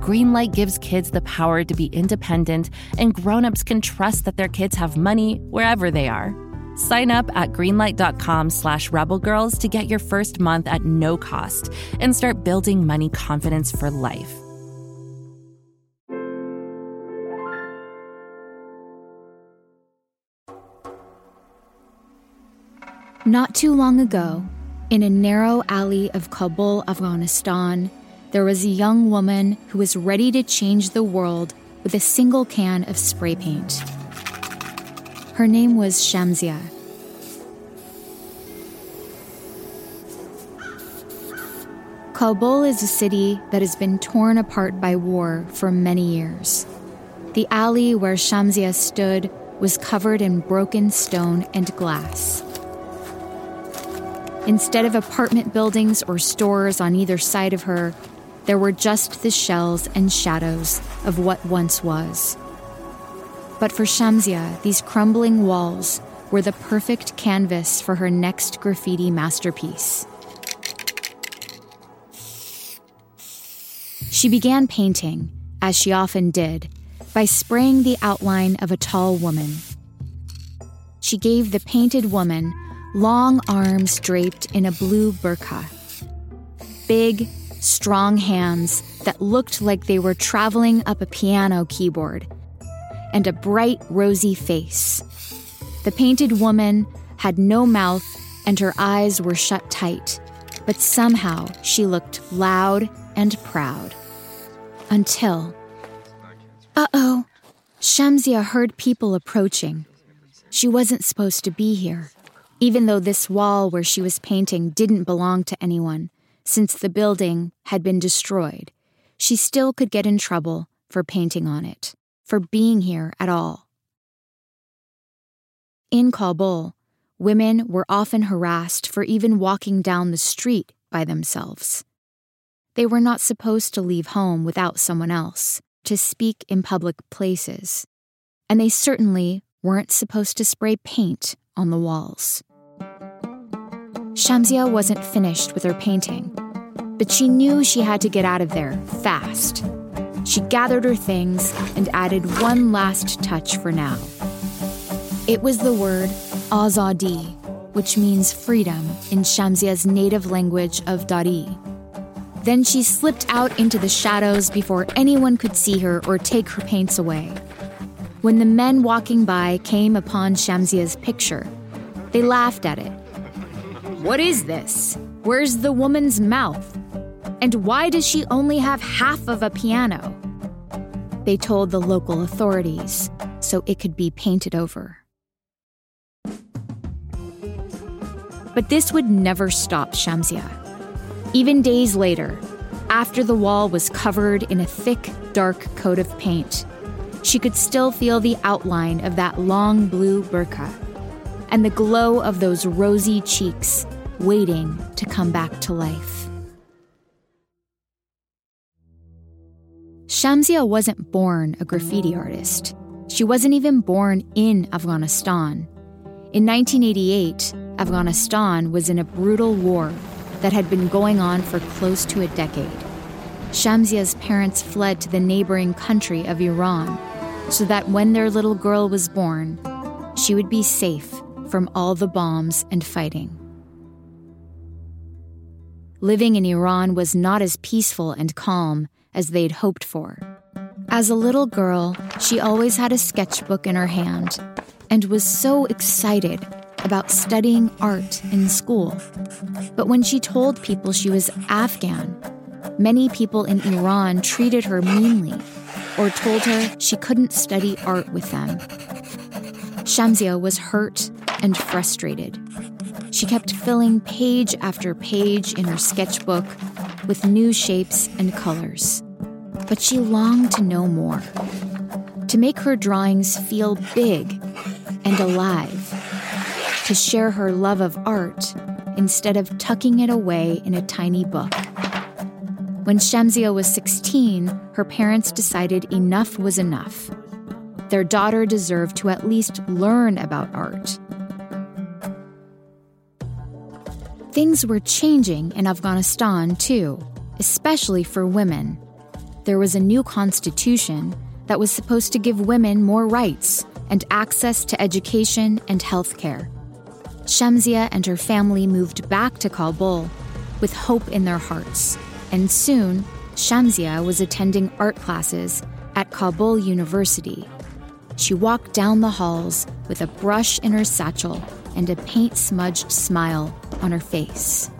Greenlight gives kids the power to be independent, and grown-ups can trust that their kids have money wherever they are. Sign up at greenlight.com slash rebelgirls to get your first month at no cost and start building money confidence for life. Not too long ago, in a narrow alley of Kabul, Afghanistan, there was a young woman who was ready to change the world with a single can of spray paint. Her name was Shamsia. Kabul is a city that has been torn apart by war for many years. The alley where Shamsia stood was covered in broken stone and glass. Instead of apartment buildings or stores on either side of her, there were just the shells and shadows of what once was. But for Shamsia, these crumbling walls were the perfect canvas for her next graffiti masterpiece. She began painting, as she often did, by spraying the outline of a tall woman. She gave the painted woman long arms draped in a blue burqa, big, strong hands that looked like they were traveling up a piano keyboard, and a bright, rosy face. The painted woman had no mouth and her eyes were shut tight, but somehow she looked loud and proud. Until. Uh oh! Shamsia heard people approaching. She wasn't supposed to be here, even though this wall where she was painting didn't belong to anyone, since the building had been destroyed. She still could get in trouble for painting on it, for being here at all. In Kabul, women were often harassed for even walking down the street by themselves. They were not supposed to leave home without someone else, to speak in public places. And they certainly weren't supposed to spray paint on the walls. Shamsia wasn't finished with her painting, but she knew she had to get out of there fast. She gathered her things and added one last touch for now. It was the word azadi, which means freedom in Shamsia's native language of Dari. Then she slipped out into the shadows before anyone could see her or take her paints away. When the men walking by came upon Shamsia's picture, they laughed at it. What is this? Where's the woman's mouth? And why does she only have half of a piano? They told the local authorities so it could be painted over. But this would never stop Shamsia. Even days later, after the wall was covered in a thick, dark coat of paint, she could still feel the outline of that long blue burqa and the glow of those rosy cheeks waiting to come back to life. Shamsia wasn't born a graffiti artist. She wasn't even born in Afghanistan. In 1988, Afghanistan was in a brutal war that had been going on for close to a decade. Shamsia's parents fled to the neighboring country of Iran so that when their little girl was born, she would be safe from all the bombs and fighting. Living in Iran was not as peaceful and calm as they'd hoped for. As a little girl, she always had a sketchbook in her hand and was so excited about studying art in school. But when she told people she was Afghan, many people in Iran treated her meanly or told her she couldn't study art with them. Shamsia was hurt and frustrated. She kept filling page after page in her sketchbook with new shapes and colors. But she longed to know more, to make her drawings feel big and alive to share her love of art instead of tucking it away in a tiny book. When Shamsia was 16, her parents decided enough was enough. Their daughter deserved to at least learn about art. Things were changing in Afghanistan, too, especially for women. There was a new constitution that was supposed to give women more rights and access to education and health care. Shamsia and her family moved back to Kabul with hope in their hearts, and soon Shamsia was attending art classes at Kabul University. She walked down the halls with a brush in her satchel and a paint smudged smile on her face.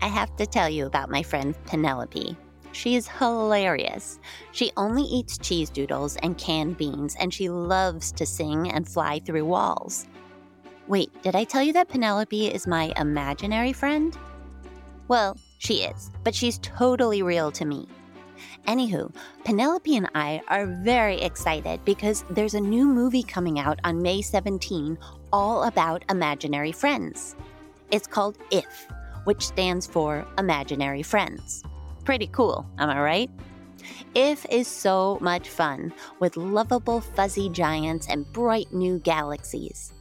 I have to tell you about my friend Penelope. She is hilarious. She only eats cheese doodles and canned beans, and she loves to sing and fly through walls. Wait, did I tell you that Penelope is my imaginary friend? Well, she is, but she's totally real to me. Anywho, Penelope and I are very excited because there's a new movie coming out on May 17 all about imaginary friends. It's called If which stands for Imaginary Friends. Pretty cool, am I right? If is so much fun with lovable fuzzy giants and bright new galaxies.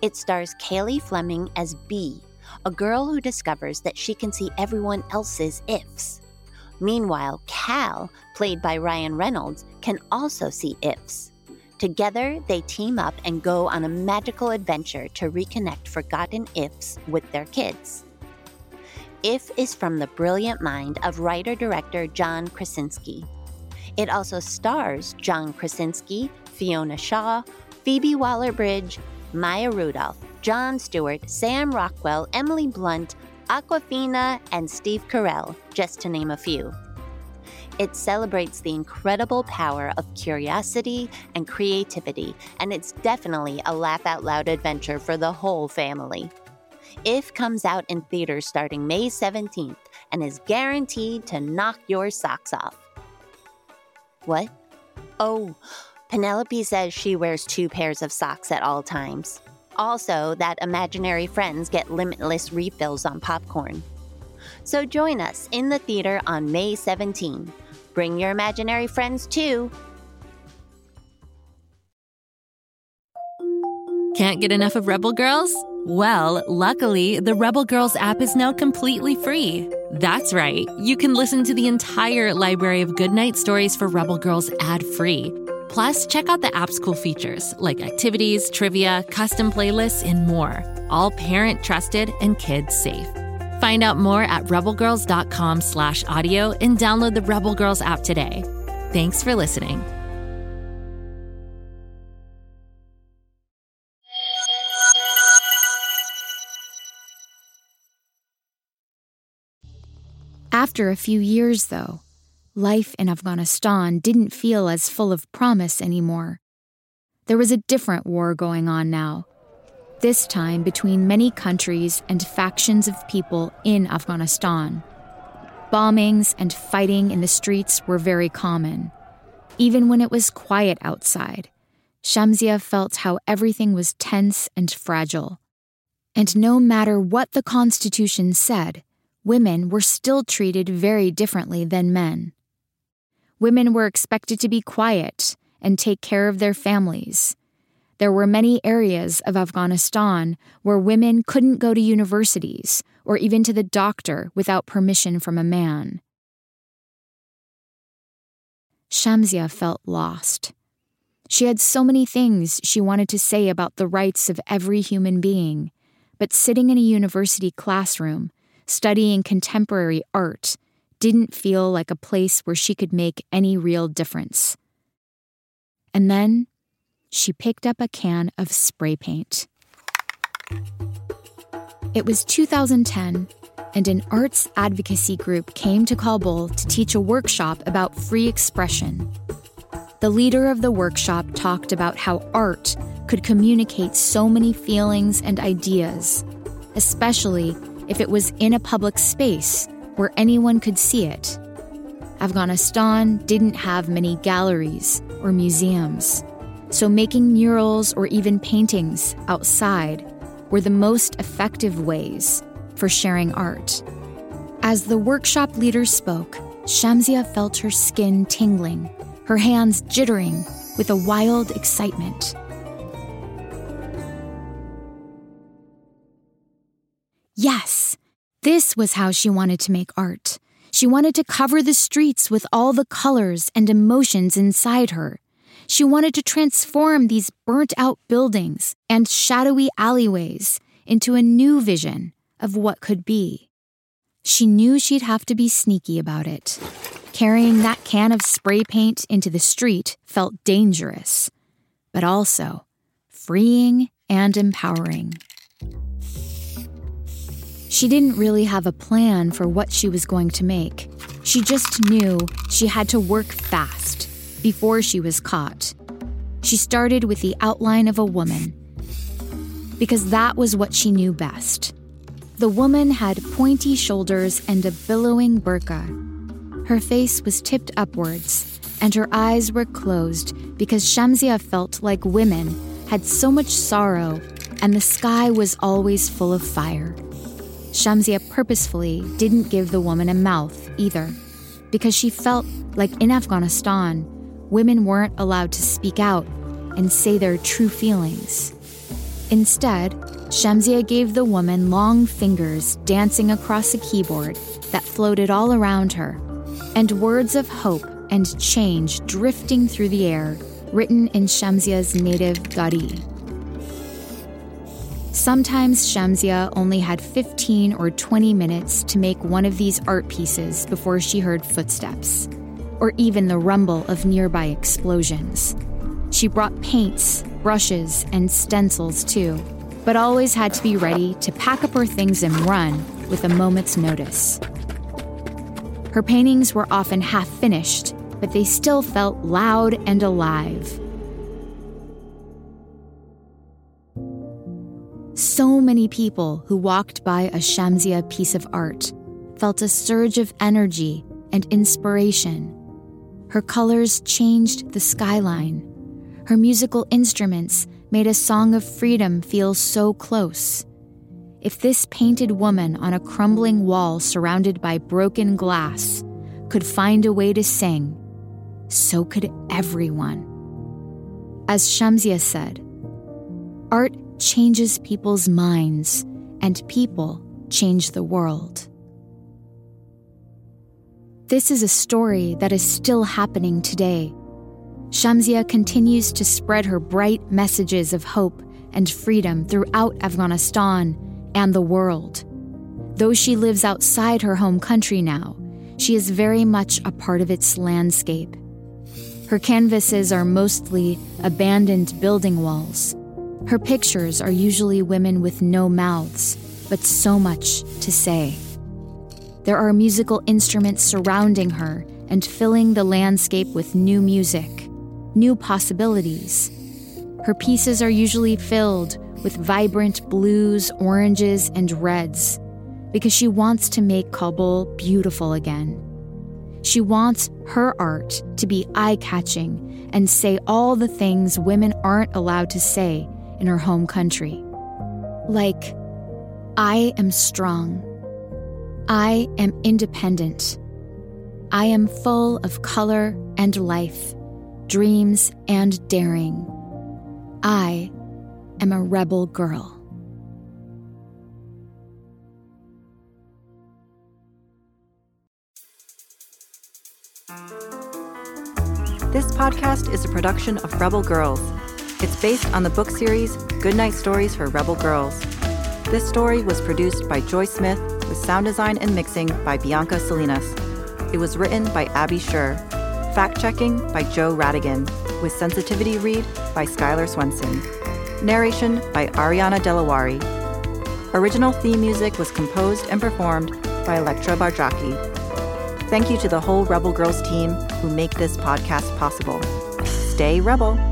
It stars Cailey Fleming as Bee, a girl who discovers that she can see everyone else's ifs. Meanwhile, Cal, played by Ryan Reynolds, can also see ifs. Together, they team up and go on a magical adventure to reconnect forgotten ifs with their kids. If is from the brilliant mind of writer director John Krasinski. It also stars John Krasinski, Fiona Shaw, Phoebe Waller Bridge, Maya Rudolph, Jon Stewart, Sam Rockwell, Emily Blunt, Awkwafina, and Steve Carell, just to name a few. It celebrates the incredible power of curiosity and creativity, and it's definitely a laugh out loud adventure for the whole family. If comes out in theaters starting May 17th and is guaranteed to knock your socks off. What? Oh, Penelope says she wears two pairs of socks at all times. Also, that imaginary friends get limitless refills on popcorn. So join us in the theater on May 17. Bring your imaginary friends too. Can't get enough of Rebel Girls? Well, luckily, the Rebel Girls app is now completely free. That's right, you can listen to the entire library of goodnight stories for Rebel Girls ad free. Plus, check out the app's cool features like activities, trivia, custom playlists, and more. All parent trusted and kids safe. Find out more at rebelgirls.com slash audio and download the Rebel Girls app today. Thanks for listening. After a few years, though, life in Afghanistan didn't feel as full of promise anymore. There was a different war going on now, this time between many countries and factions of people in Afghanistan. Bombings and fighting in the streets were very common. Even when it was quiet outside, Shamsia felt how everything was tense and fragile. And no matter what the Constitution said, women were still treated very differently than men. Women were expected to be quiet and take care of their families. There were many areas of Afghanistan where women couldn't go to universities or even to the doctor without permission from a man. Shamsia felt lost. She had so many things she wanted to say about the rights of every human being, but sitting in a university classroom, studying contemporary art didn't feel like a place where she could make any real difference. And then she picked up a can of spray paint. It was 2010, and an arts advocacy group came to Kabul to teach a workshop about free expression. The leader of the workshop talked about how art could communicate so many feelings and ideas, especially if it was in a public space where anyone could see it. Afghanistan didn't have many galleries or museums, so making murals or even paintings outside were the most effective ways for sharing art. As the workshop leader spoke, Shamsia felt her skin tingling, her hands jittering with a wild excitement. Yes, this was how she wanted to make art. She wanted to cover the streets with all the colors and emotions inside her. She wanted to transform these burnt out buildings and shadowy alleyways into a new vision of what could be. She knew she'd have to be sneaky about it. Carrying that can of spray paint into the street felt dangerous, but also freeing and empowering. She didn't really have a plan for what she was going to make. She just knew she had to work fast before she was caught. She started with the outline of a woman because that was what she knew best. The woman had pointy shoulders and a billowing burqa. Her face was tipped upwards, and her eyes were closed because Shamsia felt like women had so much sorrow and the sky was always full of fire. Shamsia purposefully didn't give the woman a mouth either, because she felt like in Afghanistan, women weren't allowed to speak out and say their true feelings. Instead, Shamsia gave the woman long fingers dancing across a keyboard that floated all around her, and words of hope and change drifting through the air, written in Shamsia's native Dari. Sometimes Shamsia only had 15 or 20 minutes to make one of these art pieces before she heard footsteps, or even the rumble of nearby explosions. She brought paints, brushes, and stencils too, but always had to be ready to pack up her things and run with a moment's notice. Her paintings were often half finished, but they still felt loud and alive. So many people who walked by a Shamsia piece of art felt a surge of energy and inspiration. Her colors changed the skyline. Her musical instruments made a song of freedom feel so close. If this painted woman on a crumbling wall surrounded by broken glass could find a way to sing, so could everyone. As Shamsia said, art changes people's minds, and people change the world. This is a story that is still happening today. Shamsia continues to spread her bright messages of hope and freedom throughout Afghanistan and the world. Though she lives outside her home country now, she is very much a part of its landscape. Her canvases are mostly abandoned building walls, her pictures are usually women with no mouths, but so much to say. There are musical instruments surrounding her and filling the landscape with new music, new possibilities. Her pieces are usually filled with vibrant blues, oranges, and reds because she wants to make Kabul beautiful again. She wants her art to be eye catching and say all the things women aren't allowed to say in her home country. Like, I am strong. I am independent. I am full of color and life, dreams and daring. I am a rebel girl. This podcast is a production of Rebel Girls. It's based on the book series Goodnight Stories for Rebel Girls. This story was produced by Joy Smith with sound design and mixing by Bianca Salinas. It was written by Abby Sher. Fact checking by Joe Rhatigan, with sensitivity read by Schuyler Swenson. Narration by Ariana Delawari. Original theme music was composed and performed by Elettra Bargiacchi. Thank you to the whole Rebel Girls team who make this podcast possible. Stay Rebel!